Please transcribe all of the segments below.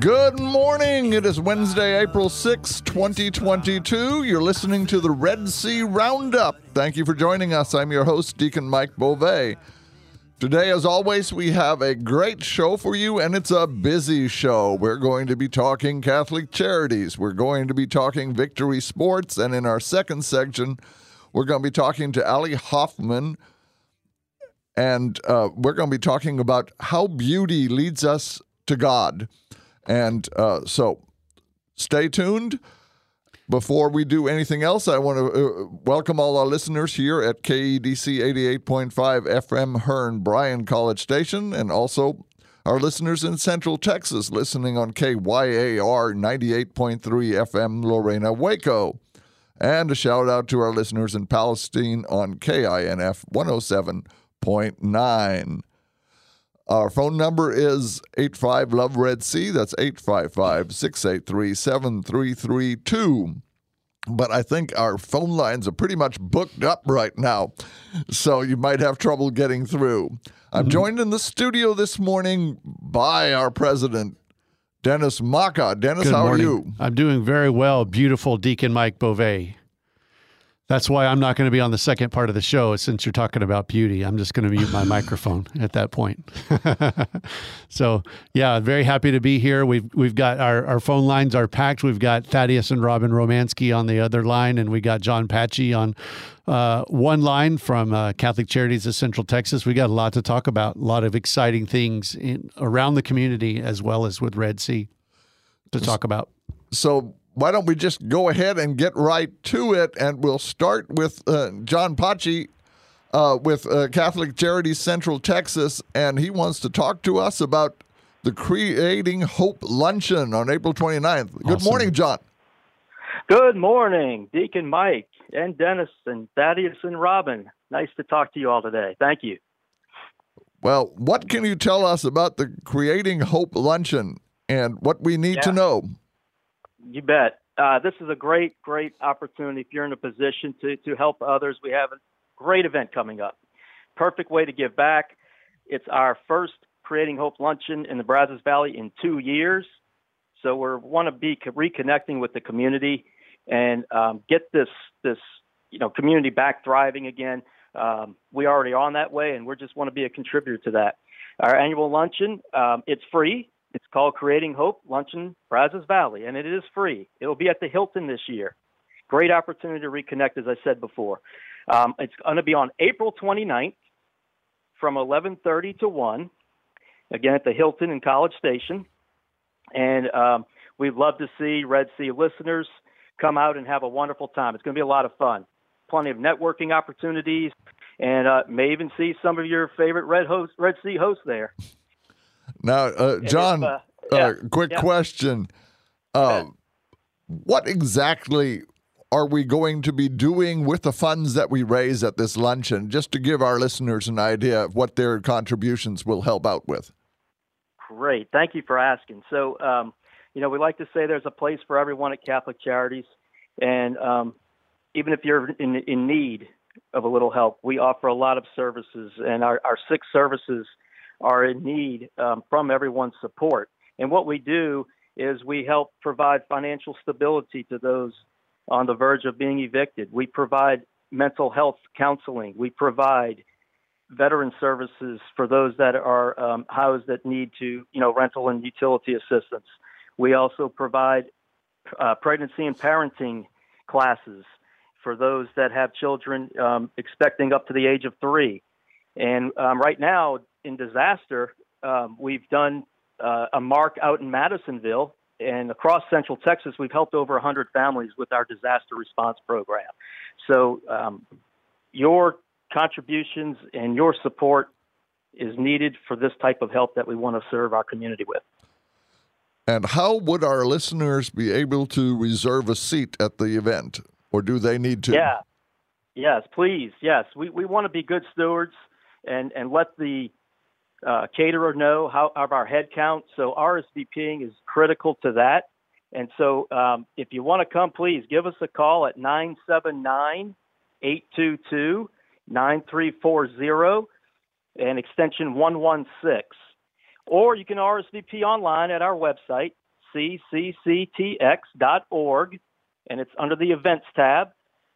Good morning. It is Wednesday, April 6, 2022. You're listening to the Red Sea Roundup. Thank you for joining us. I'm your host, Deacon Mike Beauvais. Today, as always, we have a great show for you, and it's a busy show. We're going to be talking Catholic Charities, we're going to be talking Victory Sports, and in our second section, we're going to be talking to Ali Hoffman, and uh, we're going to be talking about how beauty leads us to God. And uh, so stay tuned. Before we do anything else, I want to uh, welcome all our listeners here at KEDC 88.5 FM Hearne Bryan College Station and also our listeners in Central Texas listening on KYAR 98.3 FM Lorena Waco. And a shout out to our listeners in Palestine on KINF 107.9. Our phone number is 85 Love Red Sea. That's 855 683 7332. But I think our phone lines are pretty much booked up right now, so you might have trouble getting through. I'm mm-hmm. joined in the studio this morning by our president, Dennis Maka. Dennis, Good how morning. are you? I'm doing very well. Beautiful Deacon Mike Beauvais. That's why I'm not going to be on the second part of the show since you're talking about beauty. I'm just going to mute my microphone at that point. so, yeah, very happy to be here. We've we've got our, our phone lines are packed. We've got Thaddeus and Robin Romansky on the other line, and we got John Patchy on uh, one line from uh, Catholic Charities of Central Texas. We got a lot to talk about, a lot of exciting things in, around the community as well as with Red Sea to talk about. So why don't we just go ahead and get right to it? And we'll start with uh, John Pachi uh, with uh, Catholic Charities Central Texas, and he wants to talk to us about the Creating Hope Luncheon on April 29th. Awesome. Good morning, John. Good morning, Deacon Mike and Dennis and Thaddeus and Robin. Nice to talk to you all today. Thank you. Well, what can you tell us about the Creating Hope Luncheon and what we need yeah. to know? You bet. Uh, this is a great, great opportunity if you're in a position to, to help others. We have a great event coming up. Perfect way to give back. It's our first Creating Hope Luncheon in the Brazos Valley in two years. So we want to be reconnecting with the community and um, get this this you know community back thriving again. Um, we already on that way, and we just want to be a contributor to that. Our annual luncheon, um, it's free. It's called Creating Hope Luncheon Brazos Valley, and it is free. It'll be at the Hilton this year. Great opportunity to reconnect, as I said before. Um, it's going to be on April 29th from 11:30 to 1, again at the Hilton in College Station. And um, we'd love to see Red Sea listeners come out and have a wonderful time. It's going to be a lot of fun. Plenty of networking opportunities, and uh, may even see some of your favorite Red, host, Red Sea hosts there. Now, uh, John, uh, yeah, uh, quick yeah. question. Uh, what exactly are we going to be doing with the funds that we raise at this luncheon, just to give our listeners an idea of what their contributions will help out with? Great. Thank you for asking. So, um, you know, we like to say there's a place for everyone at Catholic Charities. And um, even if you're in, in need of a little help, we offer a lot of services. And our, our six services – are in need um, from everyone's support. And what we do is we help provide financial stability to those on the verge of being evicted. We provide mental health counseling. We provide veteran services for those that are um, housed that need to, you know, rental and utility assistance. We also provide uh, pregnancy and parenting classes for those that have children um, expecting up to the age of three. And um, right now, in disaster, um, we've done uh, a mark out in Madisonville and across Central Texas. We've helped over 100 families with our disaster response program. So, um, your contributions and your support is needed for this type of help that we want to serve our community with. And how would our listeners be able to reserve a seat at the event, or do they need to? Yeah. Yes, please. Yes, we, we want to be good stewards and, and let the uh, caterer know how of our head count. So RSVPing is critical to that. And so um, if you want to come, please give us a call at 979 822 9340 and extension 116. Or you can RSVP online at our website, ccctx.org, and it's under the events tab.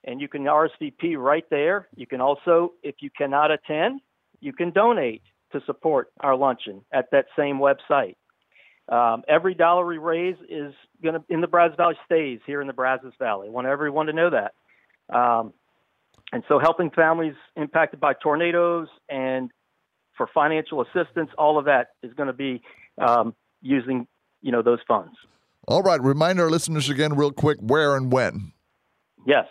And you can RSVP right there. You can also, if you cannot attend, you can donate to support our luncheon at that same website. Um, every dollar we raise is going to in the Brazos Valley stays here in the Brazos Valley. I want everyone to know that. Um, and so, helping families impacted by tornadoes and for financial assistance, all of that is going to be um, using you know those funds. All right. Remind our listeners again, real quick, where and when. Yes.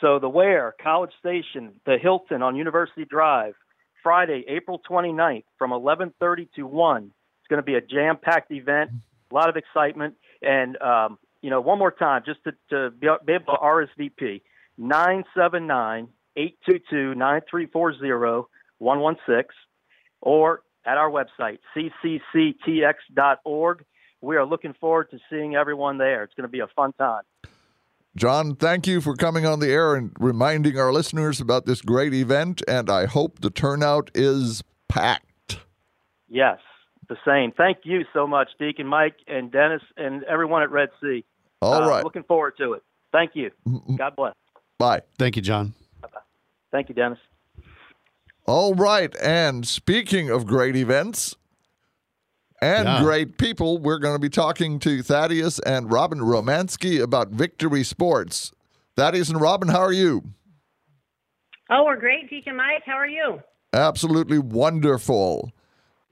So the Where College Station, the Hilton on University Drive, Friday, April 29th from 11:30 to 1. It's going to be a jam-packed event, a lot of excitement, and um, you know, one more time, just to, to be, be able to RSVP 979 822 9340 116 or at our website ccctx.org. We are looking forward to seeing everyone there. It's going to be a fun time. John, thank you for coming on the air and reminding our listeners about this great event, and I hope the turnout is packed. Yes, the same. Thank you so much, Deacon Mike and Dennis and everyone at Red Sea. All uh, right. Looking forward to it. Thank you. God bless. Bye. Thank you, John. Bye. Thank you, Dennis. All right. And speaking of great events and Yeah. great people, we're going to be talking to Thaddeus and Robin Romansky about Victory Sports. Thaddeus and Robin, how are you? Oh, we're great, Deacon Mike. How are you? Absolutely wonderful.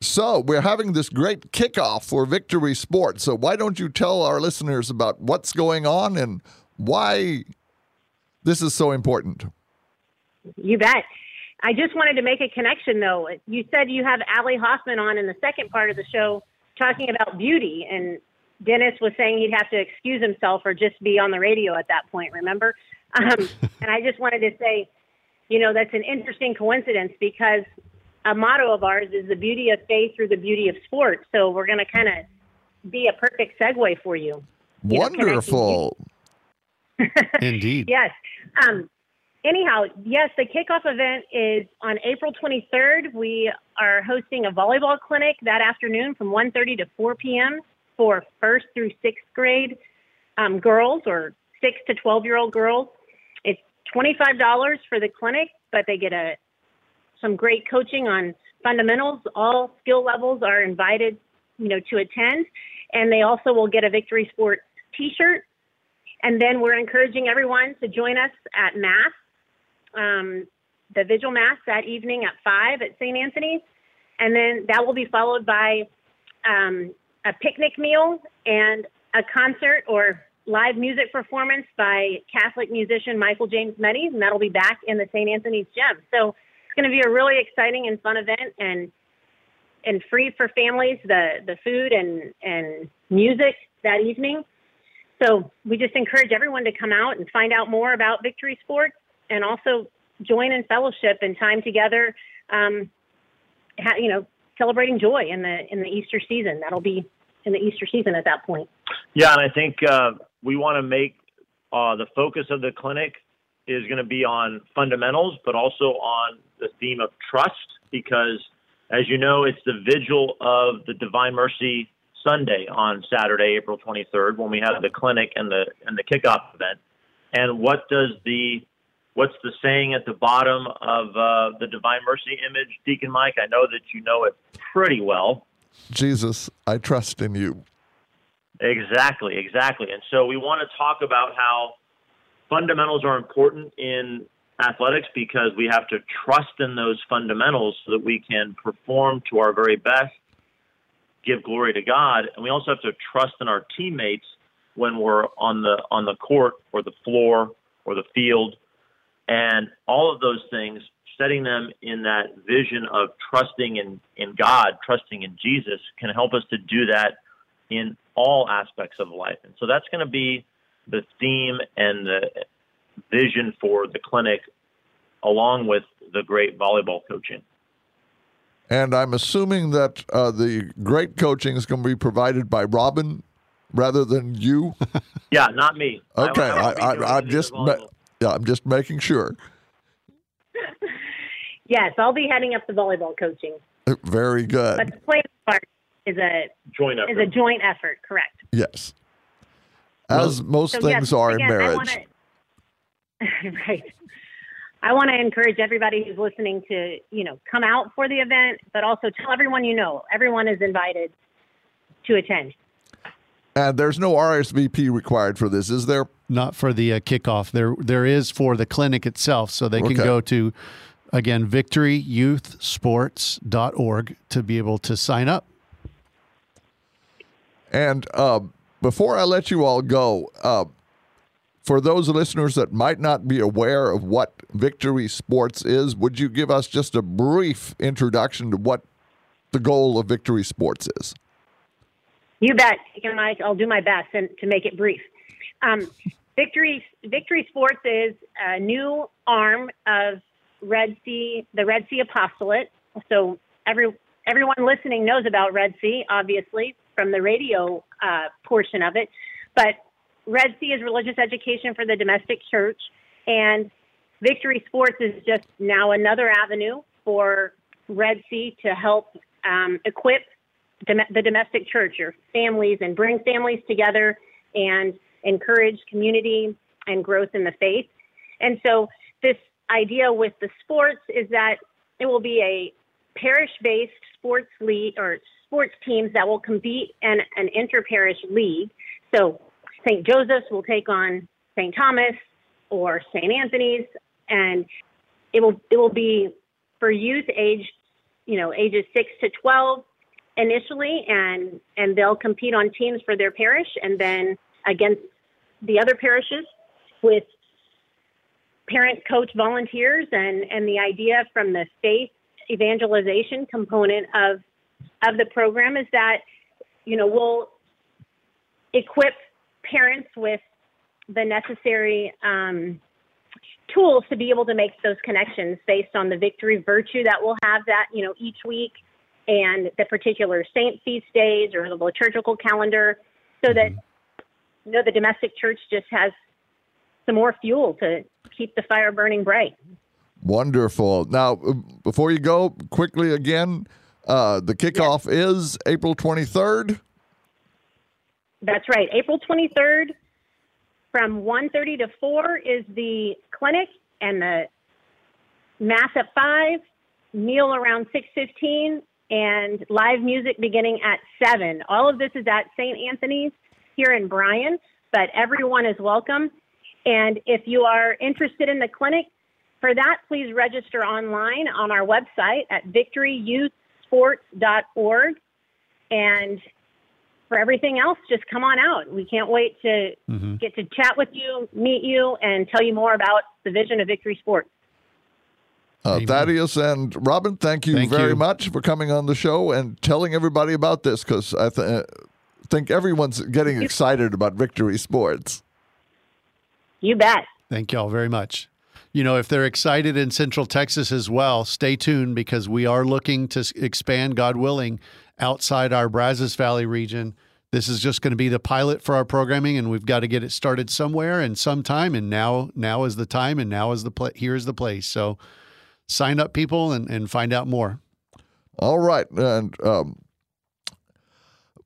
So, we're having this great kickoff for Victory Sports. So, why don't you tell our listeners about what's going on and why this is so important? You bet. I just wanted to make a connection, though. You said you have Allie Hoffman on in the second part of the show talking about beauty, and Dennis was saying he'd have to excuse himself or just be on the radio at that point, remember? Um, and I just wanted to say, you know, that's an interesting coincidence because a motto of ours is the beauty of faith through the beauty of sport. So we're going to kind of be a perfect segue for you. You know, Wonderful. Indeed. Yes. Um, anyhow, yes, the kickoff event is on April 23rd. We are hosting a volleyball clinic that afternoon from 1:30 to 4 p.m. for first through sixth grade um, girls or six to 12 year old girls. It's $25 for the clinic, but they get a some great coaching on fundamentals. All skill levels are invited, you know, to attend, and they also will get a Victory Sports T-shirt. And then we're encouraging everyone to join us at Mass, um, the Vigil Mass that evening at 5 at St. Anthony's. And then that will be followed by um, a picnic meal and a concert or live music performance by Catholic musician Michael James Medes, and that'll be back in the St. Anthony's Gym. So it's going to be a really exciting and fun event and and free for families, the, the food and, and music that evening. So we just encourage everyone to come out and find out more about Victory Sports and also join in fellowship and time together, um, ha- you know, celebrating joy in the in the Easter season. That'll be in the Easter season at that point. Yeah, and I think uh, we want to make uh, the focus of the clinic is going to be on fundamentals, but also on the theme of trust, because as you know, it's the vigil of the Divine Mercy Sunday on Saturday, April 23rd, when we have the clinic and the and the kickoff event. And what does the what's the saying at the bottom of uh, the Divine Mercy image, Deacon Mike? I know that you know it pretty well. Jesus, I trust in you. Exactly, exactly. And so we want to talk about how fundamentals are important in athletics because we have to trust in those fundamentals so that we can perform to our very best, give glory to God, and we also have to trust in our teammates when we're on the on the court or the floor or the field and all of those things setting them in that vision of trusting in, in God, trusting in Jesus can help us to do that in all aspects of life. And so that's going to be the theme and the vision for the clinic, along with the great volleyball coaching. And I'm assuming that uh, the great coaching is going to be provided by Robin rather than you. yeah, not me. Okay, I, am just ma- yeah, I'm just making sure. yes, I'll be heading up the volleyball coaching. Uh, very good. But the play part is a joint effort. is a joint effort. Correct. Yes. As well, most so things yes, are again, in marriage. Wanna, right. I want to encourage everybody who's listening to, you know, come out for the event, but also tell everyone you know. Everyone is invited to attend. And there's no RSVP required for this, is there? Not for the uh, kickoff. There, there is for the clinic itself, so they can okay. go to again victoryyouthsports.org to be able to sign up. And uh, before I let you all go, uh, for those listeners that might not be aware of what Victory Sports is, would you give us just a brief introduction to what the goal of Victory Sports is? You bet, Mike. I'll do my best and to make it brief. Um, Victory Victory Sports is a new arm of Red Sea, the Red Sea Apostolate. So every everyone listening knows about Red Sea, obviously from the radio uh, portion of it. But Red Sea is religious education for the domestic church, and Victory Sports is just now another avenue for Red Sea to help um, equip the domestic church, your families, and bring families together and encourage community and growth in the faith. And so, this idea with the sports is that it will be a parish based sports league or sports teams that will compete in an inter parish league. So, St. Joseph's will take on St. Thomas or St. Anthony's, and it will it will be for youth aged, you know, ages six to twelve initially, and and they'll compete on teams for their parish, and then against the other parishes with parent coach volunteers, and and the idea from the faith evangelization component of of the program is that you know we'll equip parents with the necessary um, tools to be able to make those connections based on the victory virtue that we'll have that you know each week and the particular saint feast days or the liturgical calendar so that you know the domestic church just has some more fuel to keep the fire burning bright wonderful now before you go quickly again uh, the kickoff yes. is april 23rd that's right april 23rd from 1.30 to 4 is the clinic and the mass at 5 meal around 6.15 and live music beginning at 7. All of this is at St. Anthony's here in Bryan, but everyone is welcome. And if you are interested in the clinic, for that, please register online on our website at victoryyouthsports.org. And for everything else, just come on out. We can't wait to mm-hmm. get to chat with you, meet you, and tell you more about the vision of Victory Sports. Uh, Thaddeus and Robin, thank you thank very you. much for coming on the show and telling everybody about this because I th- uh, think everyone's getting excited about Victory Sports. You bet. Thank y'all very much. You know, if they're excited in Central Texas as well, stay tuned because we are looking to expand, God willing, outside our Brazos Valley region. This is just going to be the pilot for our programming, and we've got to get it started somewhere and sometime. And now, now is the time, and now is the pla- here is the place. So sign up, people, and, and find out more. All right. And um,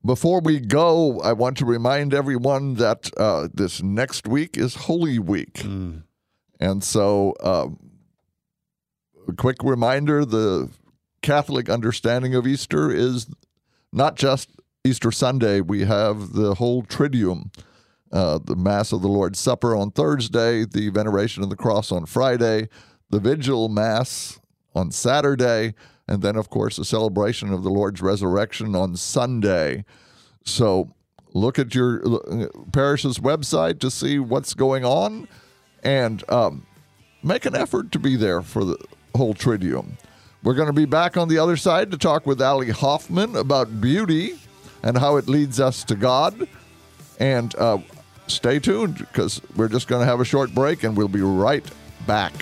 before we go, I want to remind everyone that uh, this next week is Holy Week. Mm. And so, um, a quick reminder the Catholic understanding of Easter is not just Easter Sunday, we have the whole Triduum. Uh, the Mass of the Lord's Supper on Thursday, the Veneration of the Cross on Friday, the Vigil Mass on Saturday, and then, of course, the celebration of the Lord's resurrection on Sunday. So look at your uh, parish's website to see what's going on and um, make an effort to be there for the whole Triduum. We're going to be back on the other side to talk with Ali Hoffman about beauty and how it leads us to God. And uh, stay tuned because we're just going to have a short break and we'll be right back.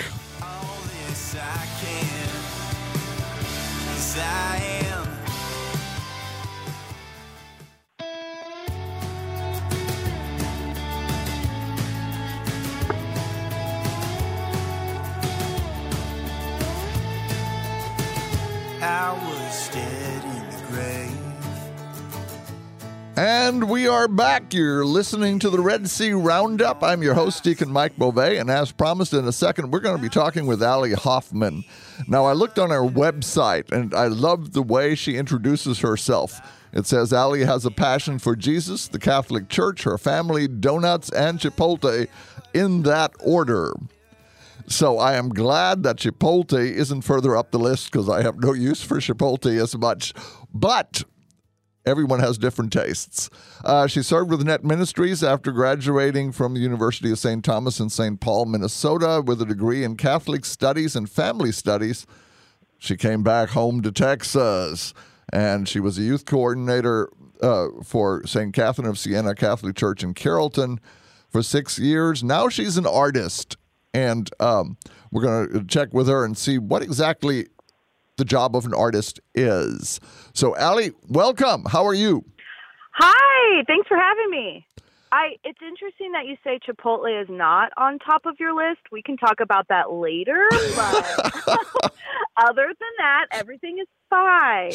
Was dead in the grave. And we are back. You're listening to the Red Sea Roundup. I'm your host, Deacon Mike Beauvais. And as promised, in a second, we're going to be talking with Allie Hoffman. Now, I looked on her website and I love the way she introduces herself. It says Allie has a passion for Jesus, the Catholic Church, her family, donuts, and Chipotle in that order. So I am glad that Chipotle isn't further up the list because I have no use for Chipotle as much. But everyone has different tastes. Uh, she served with Net Ministries after graduating from the University of St. Thomas in St. Paul, Minnesota, with a degree in Catholic Studies and Family Studies. She came back home to Texas, and she was a youth coordinator uh, for St. Catherine of Siena Catholic Church in Carrollton for six years. Now she's an artist, and um, we're going to check with her and see what exactly the job of an artist is. So, Allie, welcome. How are you? Hi, thanks for having me. I it's interesting that you say Chipotle is not on top of your list. We can talk about that later, but other than that, everything is fine.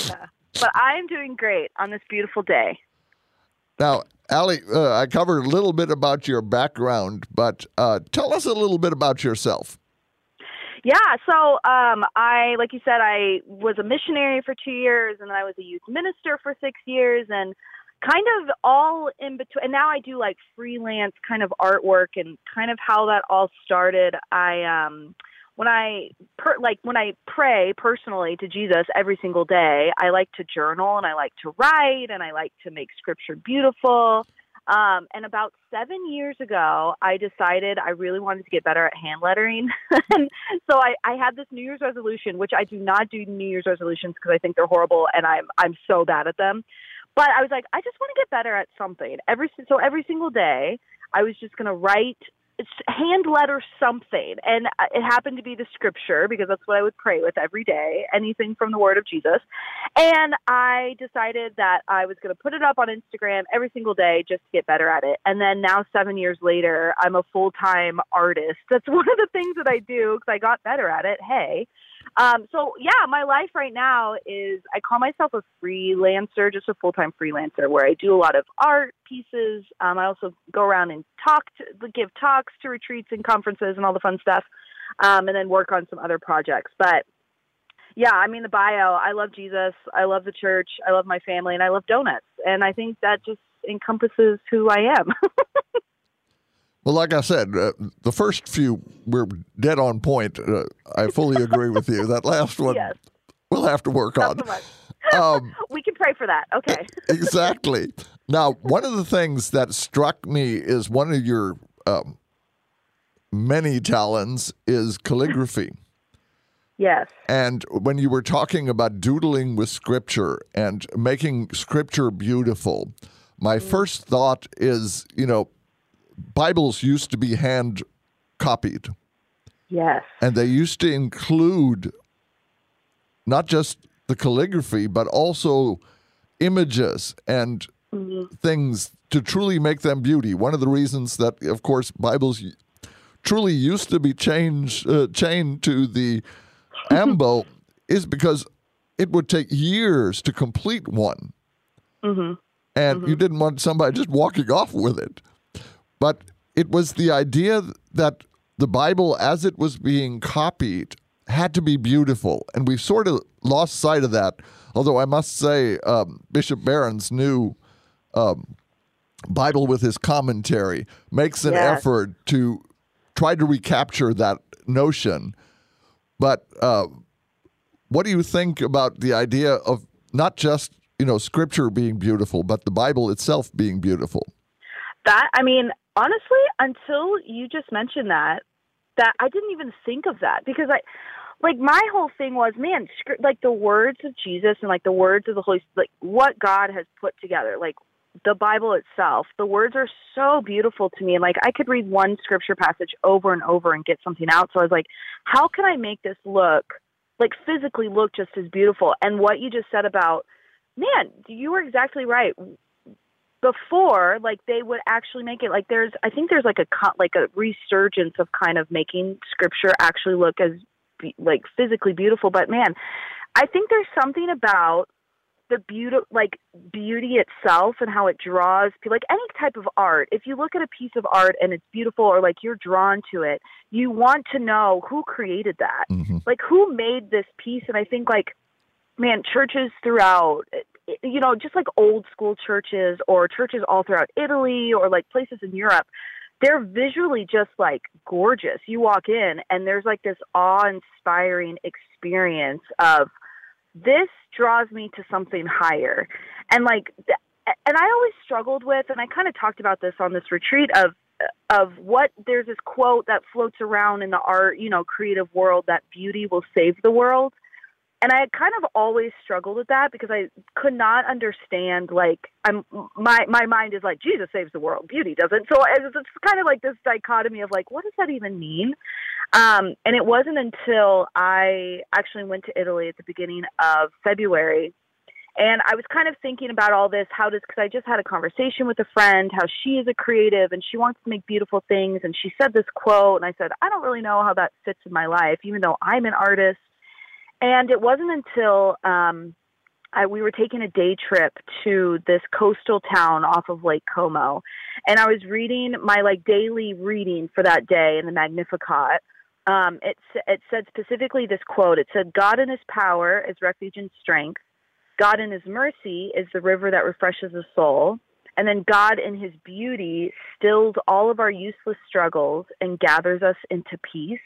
But I am doing great on this beautiful day. Now, Ali, uh, I covered a little bit about your background, but uh, tell us a little bit about yourself. Yeah, so um, I, like you said, I was a missionary for two years, and then I was a youth minister for six years, and kind of all in between. And now I do like freelance kind of artwork, and kind of how that all started. I, um, when I per, like when I pray personally to Jesus every single day, I like to journal and I like to write and I like to make scripture beautiful. Um, and about seven years ago, I decided I really wanted to get better at hand lettering. so I, I had this New Year's resolution, which I do not do New Year's resolutions because I think they're horrible and I'm I'm so bad at them. But I was like, I just want to get better at something. Every so every single day, I was just going to write hand letter something. And uh, it happened to be the scripture because that's what i would pray with every day anything from the word of jesus. And i decided that i was going to put it up on instagram every single day just to get better at it. And then now seven years later i'm a full-time artist. That's one of the things that i do because i got better at it. Hey um, so yeah, my life right now is I call myself a freelancer, just a full time freelancer, where I do a lot of art pieces. Um, I also go around and talk to give talks to retreats and conferences and all the fun stuff, um, and then work on some other projects. But yeah, I mean the bio. I love Jesus. I love the church. I love my family, and I love donuts. And I think that just encompasses who I am. Well, like I said, uh, the first few were dead on point. Uh, I fully agree with you. That last one, Yes. we'll have to work Not on. so. Um, we can pray for that. Okay. exactly. Now, one of the things that struck me is one of your um, many talents is calligraphy. yes. And when you were talking about doodling with scripture and making scripture beautiful, my first thought is, you know, Bibles used to be hand copied Yes. and they used to include not just the calligraphy, but also images and mm-hmm. things to truly make them beauty. One of the reasons that, of course, Bibles truly used to be changed, uh, chained to the ambo is because it would take years to complete one. Mm-hmm. And you mm-hmm. didn't want somebody just walking off with it. But it was the idea that the Bible, as it was being copied, had to be beautiful. And we've sort of lost sight of that. Although I must say, um, Bishop Barron's new um, Bible with his commentary makes an Yes. effort to try to recapture that notion. But uh, what do you think about the idea of not just you know scripture being beautiful, but the Bible itself being beautiful? That I mean, honestly, until you just mentioned that, that I didn't even think of that because I like my whole thing was, man, like the words of Jesus and like the words of the Holy, like what God has put together, like the Bible itself. The words are so beautiful to me, and like I could read one scripture passage over and over and get something out. So I was like, how can I make this look like physically look just as beautiful? And what you just said about, man, you were exactly right before like they would actually make it like there's i think there's like a like a resurgence of kind of making scripture actually look as be- like physically beautiful. But man i think there's something about the beauty like beauty itself and how it draws people like any type of art. If you look at a piece of art and it's beautiful or like you're drawn to it you want to know who created that. Mhm. like who made this piece? And i think like man churches throughout you know just like old school churches or churches all throughout italy or like places in europe they're visually just like gorgeous. You walk in and there's like this awe-inspiring experience of this draws me to something higher. And like and i always struggled with and i kind of talked about this on this retreat of of what there's this quote that floats around in the art you know creative world that beauty will save the world and I kind of always struggled with that because I could not understand like I'm my my mind is like Jesus saves the world, beauty doesn't. So it's, it's kind of like this dichotomy of like what does that even mean? Um, and it wasn't until I actually went to Italy at the beginning of February, and I was kind of thinking about all this. How does because I just had a conversation with a friend, how she is a creative and she wants to make beautiful things, and she said this quote, and I said I don't really know how that fits in my life, even though I'm an artist. And it wasn't until um, I, we were taking a day trip to this coastal town off of Lake Como, and I was reading my like daily reading for that day in the Magnificat. Um, it it said specifically this quote. It said, "God in His power is refuge and strength. God in His mercy is the river that refreshes the soul." And then God in His beauty stills all of our useless struggles and gathers us into peace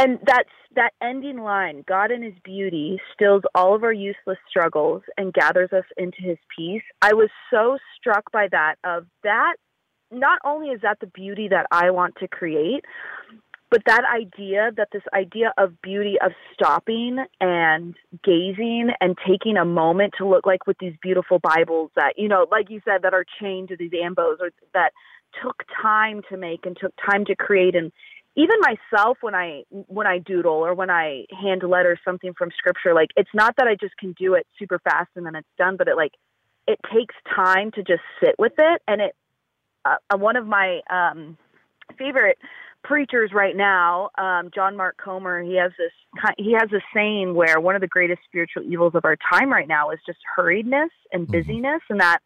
and that's that ending line god in his beauty stills all of our useless struggles and gathers us into his peace. I was so struck by that of that not only is that the beauty that i want to create but that idea that this idea of beauty of stopping and gazing and taking a moment to look like with these beautiful bibles that you know like you said that are chained to these ambos or that took time to make and took time to create and even myself when i when i doodle or when i hand letter something from scripture like it's not that i just can do it super fast and then it's done but it like it takes time to just sit with it. And it uh, one of my um favorite preachers right now um john mark comer he has this he has a saying where one of the greatest spiritual evils of our time right now is just hurriedness and busyness. And that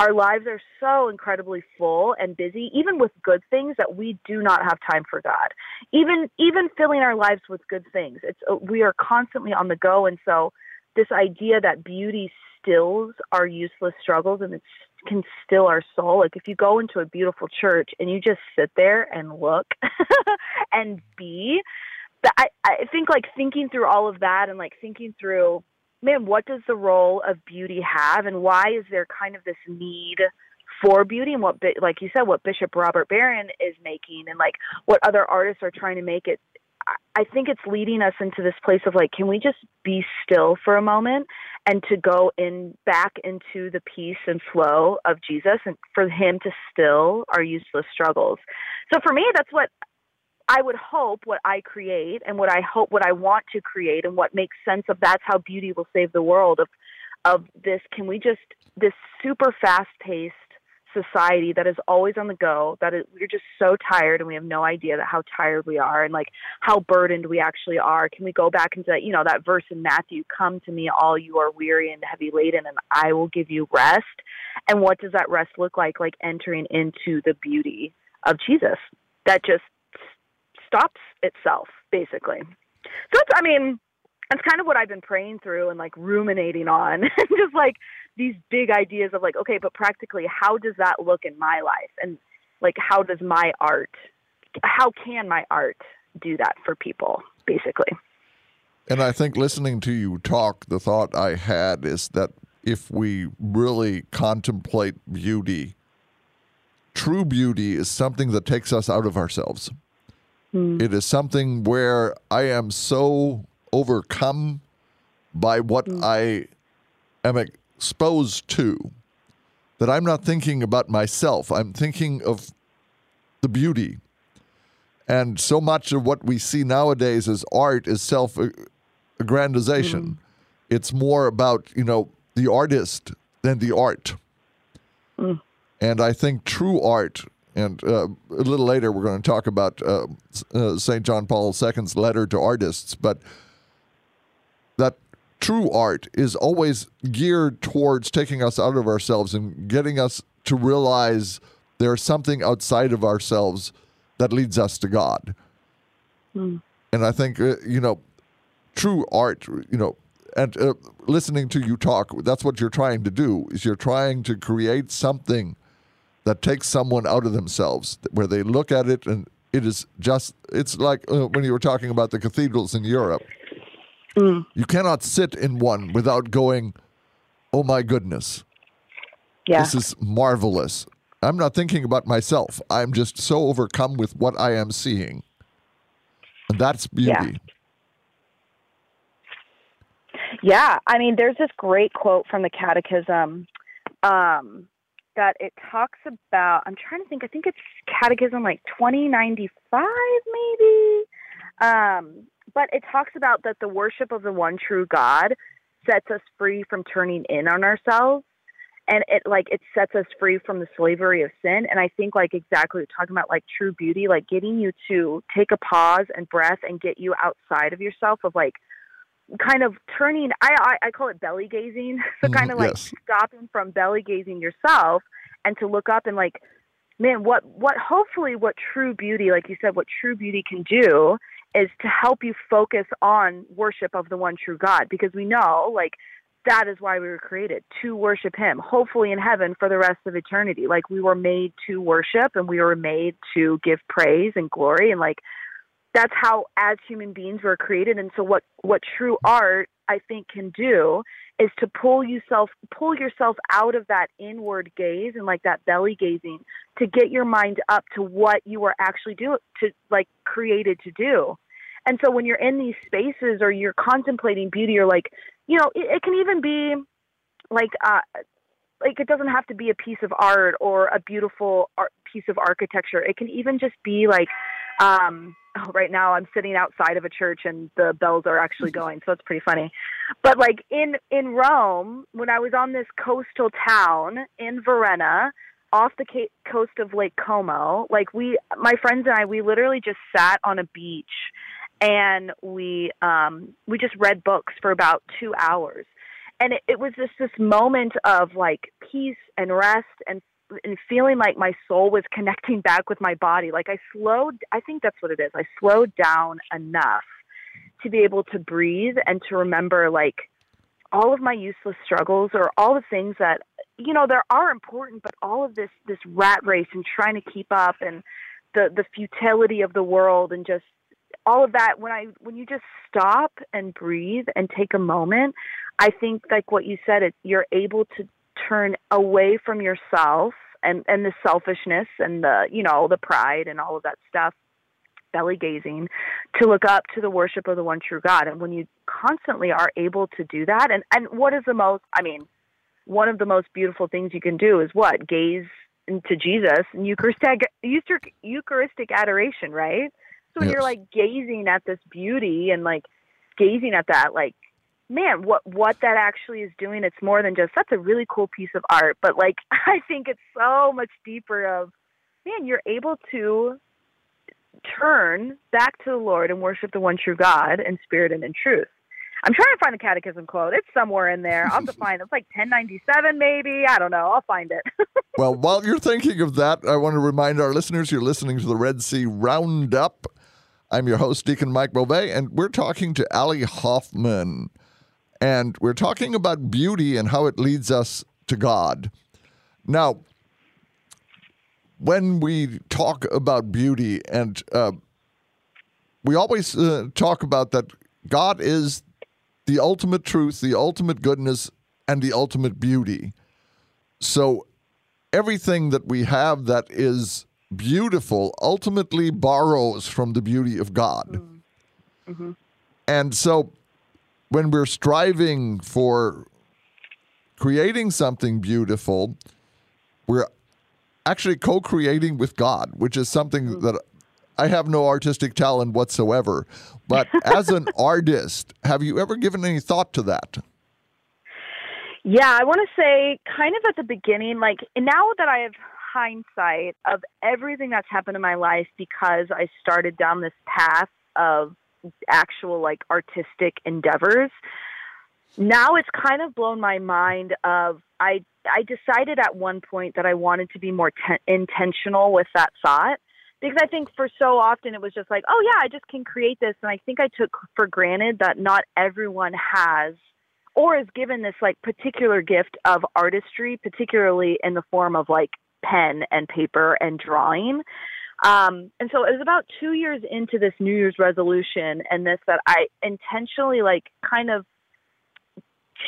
our lives are so incredibly full and busy even with good things that we do not have time for god. Even even filling our lives with good things it's uh, we are constantly on the go and so this idea that beauty stills our useless struggles and it can still our soul like if you go into a beautiful church and you just sit there and look and be I, I think like thinking through all of that and like thinking through man, what does the role of beauty have, and why is there kind of this need for beauty, and what, like you said, what Bishop Robert Barron is making, and like what other artists are trying to make it. I- think it's leading us into this place of like, can we just be still for a moment and to go in back into the peace and flow of Jesus, and for Him to still our useless struggles. So for me, that's what I would hope what I create and what I hope what I want to create and what makes sense of that's how beauty will save the world of of this. Can we just this super fast paced society that is always on the go that is, we're just so tired and we have no idea that how tired we are and like how burdened we actually are. Can we go back into that you know that verse in Matthew come to me all you are weary and heavy laden and I will give you rest. And what does that rest look like? Like entering into the beauty of Jesus. That just stops itself basically. So it's, i mean that's kind of what i've been praying through and like ruminating on just like these big ideas of like okay but practically how does that look in my life? And like how does my art how can my art do that for people basically? And I think listening to you talk, the thought I had is that if we really contemplate beauty, true beauty is something that takes us out of ourselves. Hmm. It is something where I am so overcome by what hmm. I am exposed to that I'm not thinking about myself. I'm thinking of the beauty. And so much of what we see nowadays as art is self aggrandization. Hmm. It's more about, you know, the artist than the art. And I think true art, and uh, a little later we're going to talk about uh, uh, St. John Paul II's letter to artists, but that true art is always geared towards taking us out of ourselves and getting us to realize there's something outside of ourselves that leads us to God. And I think, uh, you know, true art, you know, and uh, listening to you talk, that's what you're trying to do, is you're trying to create something that takes someone out of themselves, where they look at it and it is just, it's like uh, when you were talking about the cathedrals in Europe. You cannot sit in one without going, oh my goodness, Yeah. this is marvelous. I'm not thinking about myself. I'm just so overcome with what I am seeing. And that's beauty. Yeah, I mean, there's this great quote from the Catechism um, that it talks about. I'm trying to think. I think it's Catechism like 2095, maybe. Um, but it talks about that the worship of the one true God sets us free from turning in on ourselves, and it like it sets us free from the slavery of sin. And I think like exactly talking about, like true beauty, like getting you to take a pause and breath and get you outside of yourself of like kind of turning I, I I call it belly gazing. so Mhm, kind of like yes. stopping from belly gazing yourself and to look up and like man what what hopefully what true beauty like you said what true beauty can do is to help you focus on worship of the one true God because we know like that is why we were created to worship him hopefully in heaven for the rest of eternity like we were made to worship and we were made to give praise and glory and like that's how as human beings we're created. And so what what true art i think can do is to pull yourself pull yourself out of that inward gaze and like that belly gazing to get your mind up to what you were actually do to like created to do. And so when you're in these spaces or you're contemplating beauty or like you know it, it can even be like uh like it doesn't have to be a piece of art or a beautiful art, piece of architecture. It can even just be like um oh, right now i'm sitting outside of a church and the bells are actually going so it's pretty funny. But like in in rome when i was on this coastal town in Varenna off the ca- coast of lake como like we my friends and i we literally just sat on a beach and we um we just read books for about two hours. And it, it was just this moment of like peace and rest and and feeling like my soul was connecting back with my body. Like i slowed i think that's what it is. I slowed down enough to be able to breathe and to remember like all of my useless struggles or all the things that you know there are important but all of this this rat race and trying to keep up and the the futility of the world and just all of that. When i when you just stop and breathe and take a moment i think like what you said it you're able to turn away from yourself and and the selfishness and the you know the pride and all of that stuff belly gazing to look up to the worship of the one true god. And when you constantly are able to do that and and what is the most i mean one of the most beautiful things you can do is what? Gaze into jesus and eucharistic eucharistic, eucharistic adoration right? So when you're like gazing at this beauty and like gazing at that like man what what that actually is doing it's more than just that's a really cool piece of art but like i think it's so much deeper of man you're able to turn back to the lord and worship the one true god in spirit and in truth i'm trying to find the catechism quote it's somewhere in there i'll have to find it. it's like 1097 maybe i don't know i'll find it Well, while you're thinking of that, I want to remind our listeners you're listening to the Red Sea Roundup. I'm your host, Deacon Mike Beauvais, and we're talking to Ali Hoffman. And we're talking about beauty and how it leads us to God. Now, when we talk about beauty, and uh, we always uh, talk about that God is the ultimate truth, the ultimate goodness, and the ultimate beauty. So, everything that we have that is beautiful ultimately borrows from the beauty of God. And so when we're striving for creating something beautiful, we're actually co creating with God, which is something mm-hmm. that I have no artistic talent whatsoever. But as an artist, have you ever given any thought to that? Yeah, I want to say kind of at the beginning, like now that I have hindsight of everything that's happened in my life because I started down this path of actual like artistic endeavors. Now it's kind of blown my mind of I I decided at one point that I wanted to be more ten- intentional with that thought because I think for so often it was just like, oh yeah, I just can create this and I think I took for granted that not everyone has or is given this like particular gift of artistry, particularly in the form of like pen and paper and drawing. Um, and so it was about two years into this New Year's resolution and this that I intentionally like kind of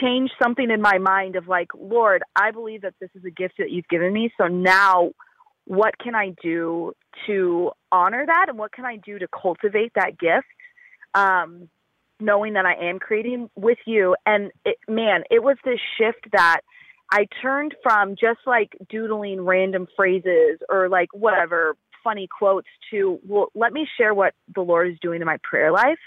changed something in my mind of like, Lord, I believe that this is a gift that you've given me. So now what can I do to honor that and what can I do to cultivate that gift? Um, knowing that I am creating with you. And it, man, it was this shift that I turned from just like doodling random phrases or like whatever funny quotes to, well, let me share what the Lord is doing in my prayer life.